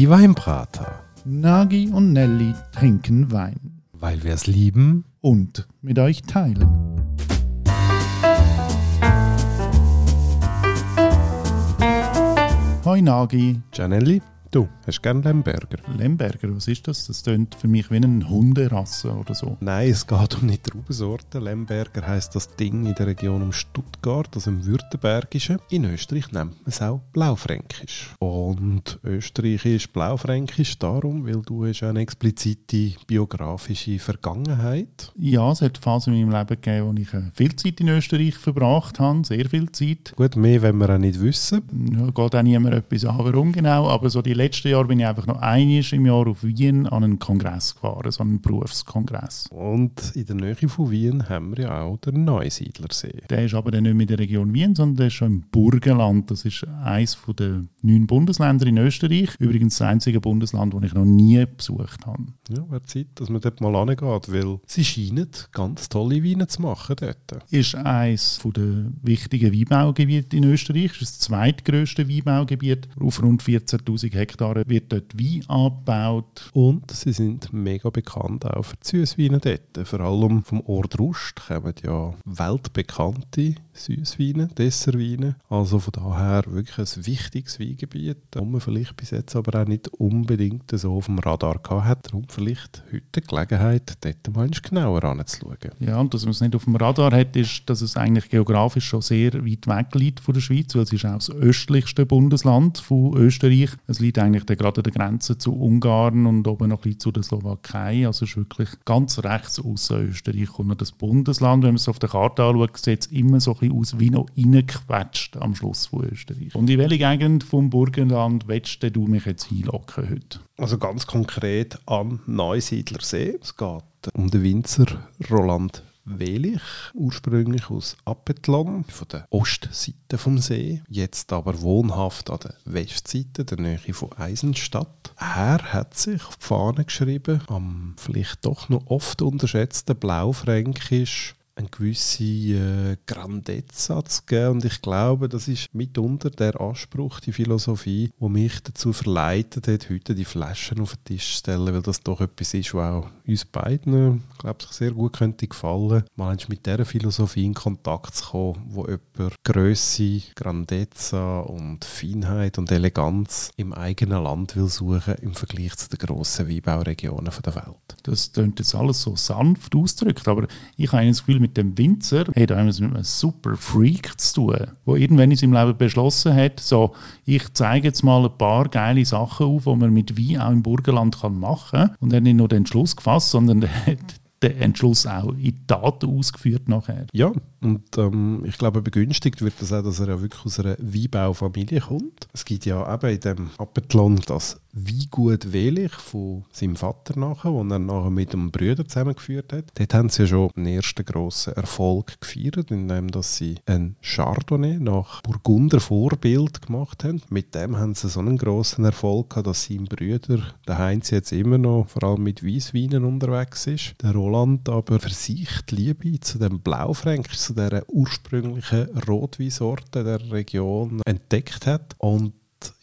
Die Weinbrater. Nagi und Nelly trinken Wein. Weil wir es lieben. Und mit euch teilen. Hoi Nagi. Gianelli, du hast gern Lemberger? Lemberger, was ist das? Das klingt für mich wie eine Hunderasse oder so. Nein, es geht um eine Traubensorte. Lemberger heisst das Ding in der Region um Stuttgart, also im Württembergischen. In Österreich nennt man es auch Blaufränkisch. Und Österreich ist Blaufränkisch darum, weil du hast eine explizite biografische Vergangenheit. Ja, es hat Phasen in meinem Leben gegeben, wo ich äh, viel Zeit in Österreich verbracht habe, sehr viel Zeit. Gut, mehr wenn wir auch nicht wissen. Ja, geht auch niemand etwas an, warum genau, aber so die letzten Jahre bin ich einfach noch einiges im Jahr auf Wien an einen Kongress gefahren, so einen Berufskongress. Und in der Nähe von Wien haben wir ja auch den Neusiedlersee. Der ist aber dann nicht mehr in der Region Wien, sondern der ist schon im Burgenland. Das ist eines der neun Bundesländer in Österreich. Übrigens das einzige Bundesland, das ich noch nie besucht habe. Ja, wäre Zeit, dass man dort mal angeht, weil sie scheinen ganz tolle Weine zu machen dort. Ist eines der wichtigen Weinbaugebiete in Österreich. Ist das zweitgrößte Weinbaugebiet. Auf rund 14'000 Hektaren wird dort Wein angebaut. Und sie sind mega bekannt auch für die Süßweine dort. Vor allem vom Ort Rust kommen ja weltbekannte Süßweine, Dessertweine. Also von daher wirklich ein wichtiges Weingebiet, das man vielleicht bis jetzt aber auch nicht unbedingt so auf dem Radar gehabt hat. Darum vielleicht heute die Gelegenheit, dort mal genauer anzuschauen. Ja, und dass man es nicht auf dem Radar hat, ist, dass es eigentlich geografisch schon sehr weit weg liegt von der Schweiz, weil es ist auch das östlichste Bundesland von Österreich. Es liegt eigentlich gerade an der Grenze zu Ungarn und oben noch ein bisschen zu der Slowakei. Also es ist wirklich ganz rechts außen Österreich. Und das Bundesland, wenn man es auf der Karte anschaut, sieht es immer so ein bisschen aus wie noch reingequetscht am Schluss von Österreich. Und in welche Gegend vom Burgenland willst du mich jetzt einlocken heute? Also ganz konkret am Neusiedlersee. Es geht um den Winzer Roland Welich, ursprünglich aus Appetlon, von der Ostseite vom See, jetzt aber wohnhaft an der Westseite, der Nähe von Eisenstadt. Er hat sich auf die Fahne geschrieben, am vielleicht doch noch oft unterschätzten Blaufränkisch eine gewisse äh, Grandezza zu geben. Und ich glaube, das ist mitunter der Anspruch, die Philosophie, die mich dazu verleitet hat, heute die Flaschen auf den Tisch zu stellen, weil das doch etwas ist, was auch uns beiden, glaube ich, sehr gut könnte gefallen. Mal mit dieser Philosophie in Kontakt zu kommen, wo jemand Größe, Grandezza und Feinheit und Eleganz im eigenen Land will suchen im Vergleich zu den grossen Weinbauregionen der Welt. Das klingt jetzt alles so sanft ausgedrückt, aber ich habe das Gefühl, mit dem Winzer hat er mit einem super Freak zu tun, der irgendwann in seinem Leben beschlossen hat, so, ich zeige jetzt mal ein paar geile Sachen auf, die man mit Wein auch im Burgenland kann machen kann. Und er hat nicht nur den Entschluss gefasst, sondern er hat den Entschluss auch in Taten ausgeführt nachher. Ja, und ähm, ich glaube, begünstigt wird das auch, dass er ja wirklich aus einer Weinbaufamilie kommt. Es gibt ja eben in dem Appetlon das Weingut Welich von seinem Vater nachher, den er nachher mit dem Brüder zusammengeführt hat. Dort haben sie ja schon den ersten grossen Erfolg gefeiert, indem dass sie ein Chardonnay nach Burgunder Vorbild gemacht haben. Mit dem haben sie so einen grossen Erfolg gehabt, dass sein Brüder, der Heinz jetzt immer noch vor allem mit Weißweinen unterwegs ist. Der Roland aber für sich die Liebe zu dem Blaufränkisch, zu dieser ursprünglichen Rotweinsorte der Region entdeckt hat und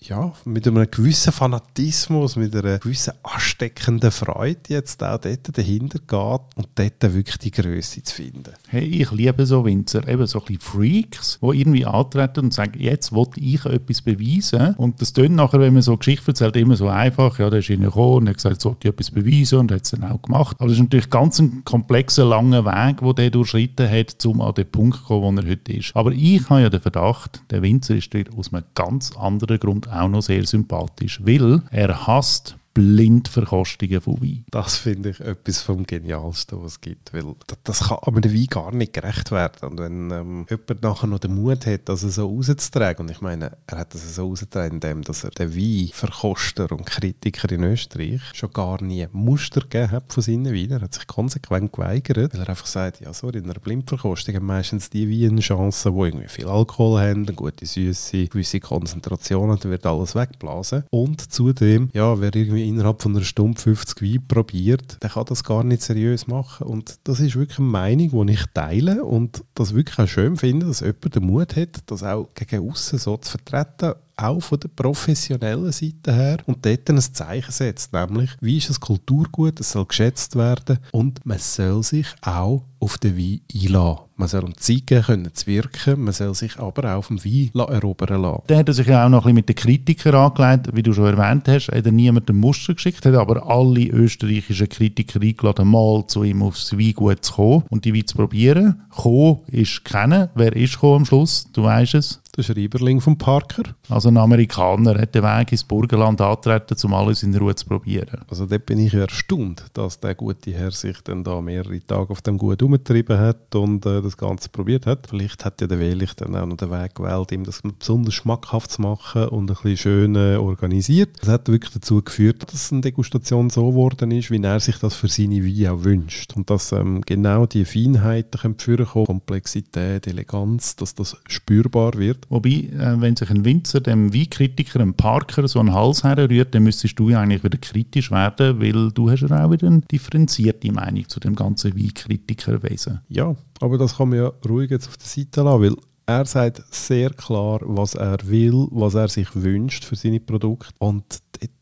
ja, mit einem gewissen Fanatismus, mit einer gewissen ansteckenden Freude jetzt auch dort dahinter geht und dort wirklich die Größe zu finden. Hey, ich liebe so Winzer, eben so ein bisschen Freaks, die irgendwie antreten und sagen, jetzt wollte ich etwas beweisen. Und das tönt nachher, wenn man so Geschichte erzählt, immer so einfach. Ja, der ist gekommen und hat gesagt, jetzt wollte ich etwas beweisen und hat es dann auch gemacht. Aber das ist natürlich ganz ein komplexer, langer Weg, den der durchschritten hat, um an den Punkt zu kommen, wo er heute ist. Aber ich habe ja den Verdacht, der Winzer ist dort aus einem ganz anderen Grund auch noch sehr sympathisch, weil er hasst Blindverkostungen von Wein. Das finde ich etwas vom Genialsten, was es gibt, weil das, das kann dem Wein gar nicht gerecht werden. Und wenn ähm, jemand nachher noch den Mut hat, das so rauszutragen, und ich meine, er hat das so rausgetragen, indem dass er den Weinverkoster und Kritiker in Österreich schon gar nie Muster gegeben hat von seinen Weinen. Er hat sich konsequent geweigert, weil er einfach sagt, ja so, in einer Blindverkostung haben meistens die Weine Chancen, die irgendwie viel Alkohol haben, eine gute Süße, gewisse Konzentrationen, dann wird alles wegblasen. Und zudem, ja, wer irgendwie innerhalb von einer Stunde 50 Wein probiert, der kann das gar nicht seriös machen. Und das ist wirklich eine Meinung, die ich teile und das wirklich auch schön finde, dass jemand den Mut hat, das auch gegen außen so zu vertreten auch von der professionellen Seite her und dort ein Zeichen setzt, nämlich, wie ist das Kulturgut, es soll geschätzt werden und man soll sich auch auf den Wein einlassen. Man soll ihm zeigen können zu wirken, man soll sich aber auch auf dem Wein erobern lassen. Der hat sich ja auch noch ein bisschen mit den Kritikern angelegt, wie du schon erwähnt hast, hat er niemanden Muster geschickt, hat aber alle österreichischen Kritiker eingeladen, mal zu ihm aufs Weingut zu kommen und die Wein zu probieren. Kommen ist kennen. Wer ist gekommen am Schluss? Du weißt es der Schreiberling von Parker. Also ein Amerikaner hat den Weg ins Burgenland antreten, um alles in Ruhe zu probieren. Also dort bin ich erstaunt, dass der gute Herr sich dann da mehrere Tage auf dem Gut umgetrieben hat und äh, das Ganze probiert hat. Vielleicht hat ja der Welig dann auch noch den Weg gewählt, ihm das besonders schmackhaft zu machen und ein bisschen schön äh, organisiert. Das hat wirklich dazu geführt, dass eine Degustation so geworden ist, wie er sich das für seine Weine auch wünscht. Und dass ähm, genau die Feinheiten können kommen, Komplexität, Eleganz, dass das spürbar wird. Wobei, äh, wenn sich ein Winzer dem Weinkritiker, einem Parker, so einen Hals herrührt, dann müsstest du ja eigentlich wieder kritisch werden, weil du hast ja auch wieder eine differenzierte Meinung zu dem ganzen Weinkritikerwesen. Ja, aber das kann man ja ruhig jetzt auf der Seite lassen, weil er sagt sehr klar, was er will, was er sich wünscht für seine Produkte und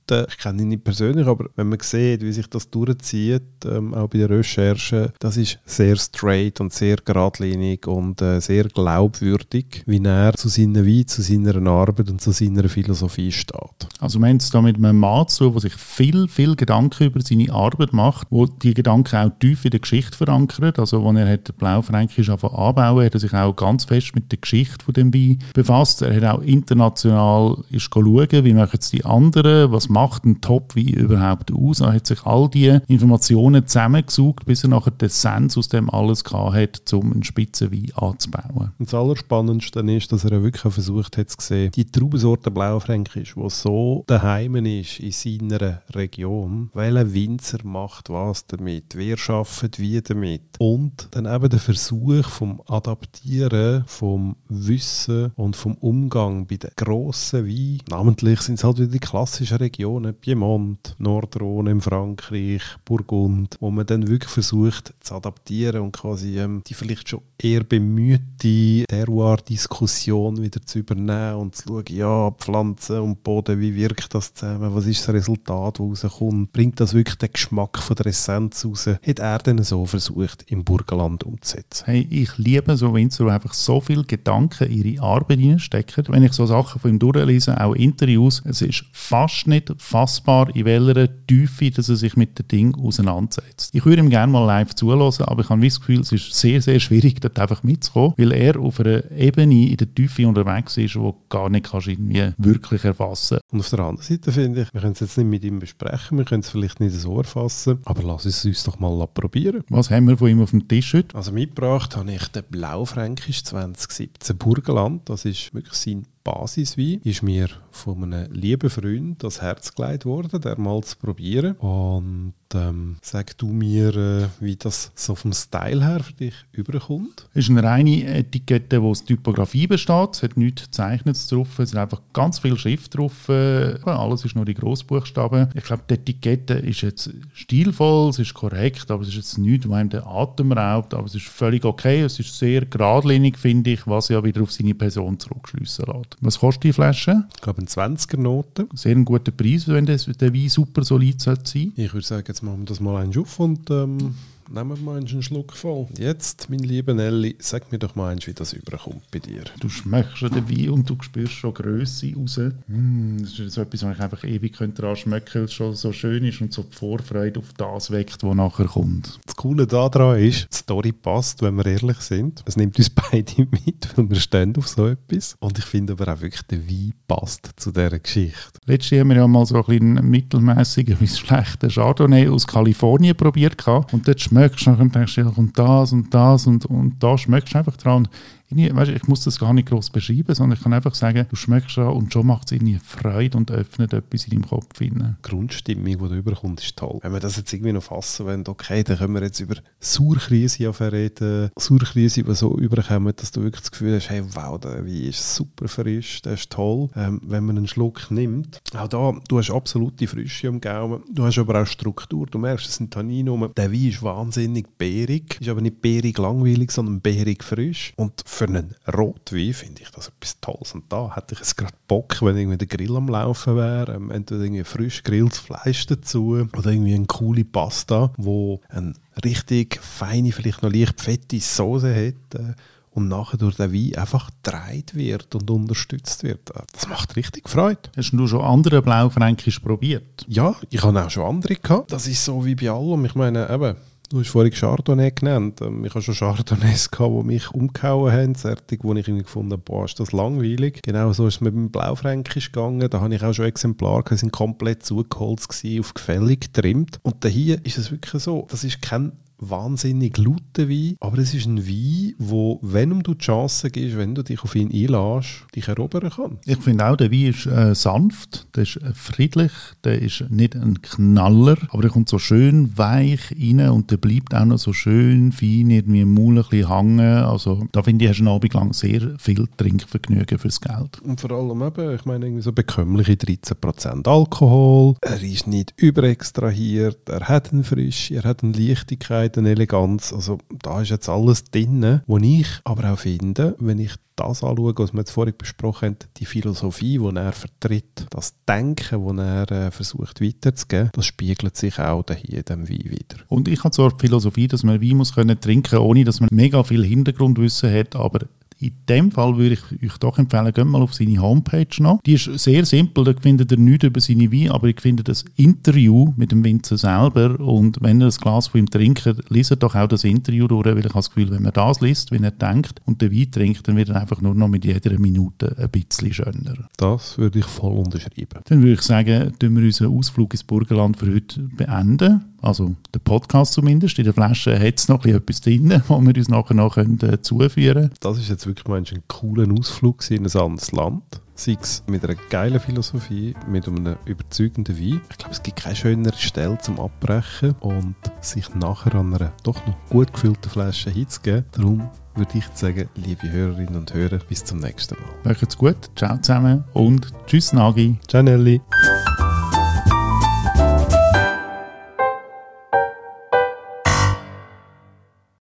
dort, ich kenne ihn nicht persönlich, aber wenn man sieht, wie sich das durchzieht, ähm, auch bei der Recherche, das ist sehr straight und sehr geradlinig und äh, sehr glaubwürdig, wie er zu seiner Wein, zu seiner Arbeit und zu seiner Philosophie steht. Also wir haben es da mit einem Mann zu, der sich viel, viel Gedanken über seine Arbeit macht, wo die Gedanken auch tief in der Geschichte verankert. Also als er hat Blaufränkisch anbauen, hat er sich auch ganz fest mit der Geschichte von dem Wein befasst. Er hat auch international ist schauen, wie machen es die anderen, was macht ein Top wie überhaupt aus? Er hat sich all diese Informationen zusammengesucht, bis er nachher den Sens aus dem alles hat, um einen Spitzenwein anzubauen. Und das Allerspannendste ist, dass er wirklich versucht hat zu sehen, die Traubensorte Blaufränkisch, die so daheim ist in seiner Region, welcher Winzer macht was damit, wer arbeitet wie damit. Und dann eben der Versuch vom Adaptieren, vom Wissen und vom Umgang bei den grossen Weinen. Namentlich sind es halt wieder die klassischen Regionen Regionen, Piemont, Nordrhone in Frankreich, Burgund, wo man dann wirklich versucht zu adaptieren und quasi ähm, die vielleicht schon eher bemühte Terroir-Diskussion wieder zu übernehmen und zu schauen, ja, Pflanzen und Boden, wie wirkt das zusammen, was ist das Resultat, das rauskommt, bringt das wirklich den Geschmack von der Essenz raus, hat er dann so versucht, im Burgenland umzusetzen. Hey, ich liebe so Winzer, einfach so viel Gedanken in ihre Arbeit hineinstecken. Wenn ich so Sachen von ihm durchlese, auch Interviews, es ist fast nicht fassbar, in welcher Tiefe dass er sich mit dem Ding auseinandersetzt. Ich würde ihm gerne mal live zulassen, aber ich habe das Gefühl, es ist sehr, sehr schwierig, dort einfach mitzukommen, weil er auf einer Ebene in der Tiefe unterwegs ist, die gar nicht kannst irgendwie wirklich erfassen Und auf der anderen Seite finde ich, wir können es jetzt nicht mit ihm besprechen, wir können es vielleicht nicht so erfassen, aber lass es uns doch mal probieren. Was haben wir von ihm auf dem Tisch heute? Also mitgebracht habe ich den Blaufränkisch 2017 Burgenland, das ist wirklich sein Basiswein ist mir von einem lieben Freund das Herz gelegt worden, der mal zu probieren. Und ähm, sag du mir, äh, wie das so vom Style her für dich überkommt? Es ist eine reine Etikette, die aus Typografie besteht. Es hat nichts Gezeichnetes drauf. Es ist einfach ganz viel Schrift drauf. Äh, alles ist nur die Großbuchstaben. Ich glaube, die Etikette ist jetzt stilvoll, es ist korrekt, aber es ist jetzt nichts, was einem den Atem raubt. Aber es ist völlig okay. Es ist sehr geradlinig, finde ich, was ja wieder auf seine Person zurückschliessen lässt. Was kostet die Flasche? Ich glaube, eine 20er-Note. Sehr ein guter Preis, wenn der Wein super solid sein sollte. Ich würde sagen, jetzt machen wir das mal einen auf und ähm, nehmen wir mal einen Schluck voll. Jetzt, mein lieber Nelly, sag mir doch mal, wie das überkommt bei dir. Du schmeckst schon den Wein und du spürst schon Größe raus. Mm, das ist so etwas, was ich einfach ewig daran schmecken könnte, weil es schon so schön ist und so die Vorfreude auf das weckt, was nachher kommt. Das Coole daran ist, die Story passt, wenn wir ehrlich sind. Es nimmt uns beide mit, weil wir stehen auf so etwas. Und ich finde aber auch wirklich, der Wein passt zu dieser Geschichte. Letztes Jahr haben wir ja mal so einen mittelmäßigen bis schlechten Chardonnay aus Kalifornien probiert. Und dort schmeckst du und denkst, ja, und das und das und, und da schmeckst du einfach dran irgendwie, weißt, ich muss das gar nicht groß beschreiben, sondern ich kann einfach sagen, du schmeckst daran und schon macht es irgendwie Freude und öffnet etwas in deinem Kopf. Rein. Die Grundstimmung, die du überkommst, ist toll. Wenn wir das jetzt irgendwie noch fassen wollen, okay, dann können wir jetzt über Sauerkrise reden. Sauerkrise, die so überkommen, dass du wirklich das Gefühl hast, hey, wow, der Wein ist super frisch, der ist toll. Ähm, wenn man einen Schluck nimmt, auch da, du hast absolute Frische am Gaumen, du hast aber auch Struktur, du merkst, es sind Tannine Der Wein ist wahnsinnig beerig, ist aber nicht beerig langweilig, sondern beerig frisch und für einen Rotwein finde ich das etwas Tolles. Und da hätte ich es gerade Bock, wenn irgendwie der Grill am Laufen wäre, ähm, entweder irgendwie frisch grilltes Fleisch dazu oder irgendwie eine coole Pasta, wo eine richtig feine, vielleicht noch leicht fette Soße hat. Äh, und nachher durch den Wein einfach gedreht wird und unterstützt wird. Das macht richtig Freude. Hast du schon andere Blaufränkisch probiert? Ja, ich habe auch schon andere gehabt. Das ist so wie bei allem. Ich meine, eben, Du hast vorhin Chardonnay genannt. Ähm, ich habe schon Chardonnays die mich umgehauen haben, fertig, wo ich gefunden habe, boah, ist das langweilig. Genau so ist es mit dem Blaufränkisch gegangen. Da habe ich auch schon Exemplare die sind komplett zugeholzt auf gefällig getrimmt. Und hier ist es wirklich so, das ist kein wahnsinnig lauter Wein, aber es ist ein Wein, wo, wenn du die Chance gibst, wenn du dich auf ihn einlässt, dich erobern kann. Ich finde auch, der Wein ist äh, sanft, der ist äh, friedlich, der ist nicht ein Knaller, aber der kommt so schön weich rein und der bleibt auch noch so schön fein irgendwie im Maul ein bisschen hängen. Also da finde ich, hast du einen Abend lang sehr viel Trinkvergnügen fürs Geld. Und vor allem eben, ich meine, irgendwie so bekömmliche 13% Alkohol, er ist nicht überextrahiert, er hat eine Frische, er hat eine Leichtigkeit, Schönheit, eine Eleganz. Also da ist jetzt alles drin, wo ich aber auch finde, wenn ich das anschaue, was wir jetzt vorhin besprochen haben, die Philosophie, die er vertritt, das Denken, das er äh, versucht weiterzugeben, das spiegelt sich auch hier in diesem Wein wieder. Und ich habe so die Philosophie, dass man Wein muss können trinken ohne dass man mega viel Hintergrundwissen hat, aber in dem Fall würde ich euch doch empfehlen, geht mal auf seine Homepage noch. Die ist sehr simpel, da findet ihr nichts über seine Wein, aber ich finde das Interview mit dem Winzer selber und wenn ihr das Glas von ihm trinkt, liest doch auch das Interview durch, weil ich habe das Gefühl, wenn man das liest, wenn er denkt und den Wein trinkt, dann wird er einfach nur noch mit jeder Minute ein bisschen schöner. Das würde ich voll unterschreiben. Dann würde ich sagen, tun wir unseren Ausflug ins Burgenland für heute beenden. Also der Podcast zumindest. In der Flasche hat es noch etwas drin, wo wir uns nachher noch können, äh, zuführen können. Das ist jetzt wirklich ein cooler Ausflug in ein anderes Land. Sei es mit einer geilen Philosophie, mit einem überzeugenden Wein. Ich glaube, es gibt keine schönere Stelle zum Abbrechen und sich nachher an einer doch noch gut gefüllten Flasche hinzugeben. Darum würde ich sagen, liebe Hörerinnen und Hörer, bis zum nächsten Mal. Macht's gut, ciao zusammen und tschüss Nagi. Ciao Nelly.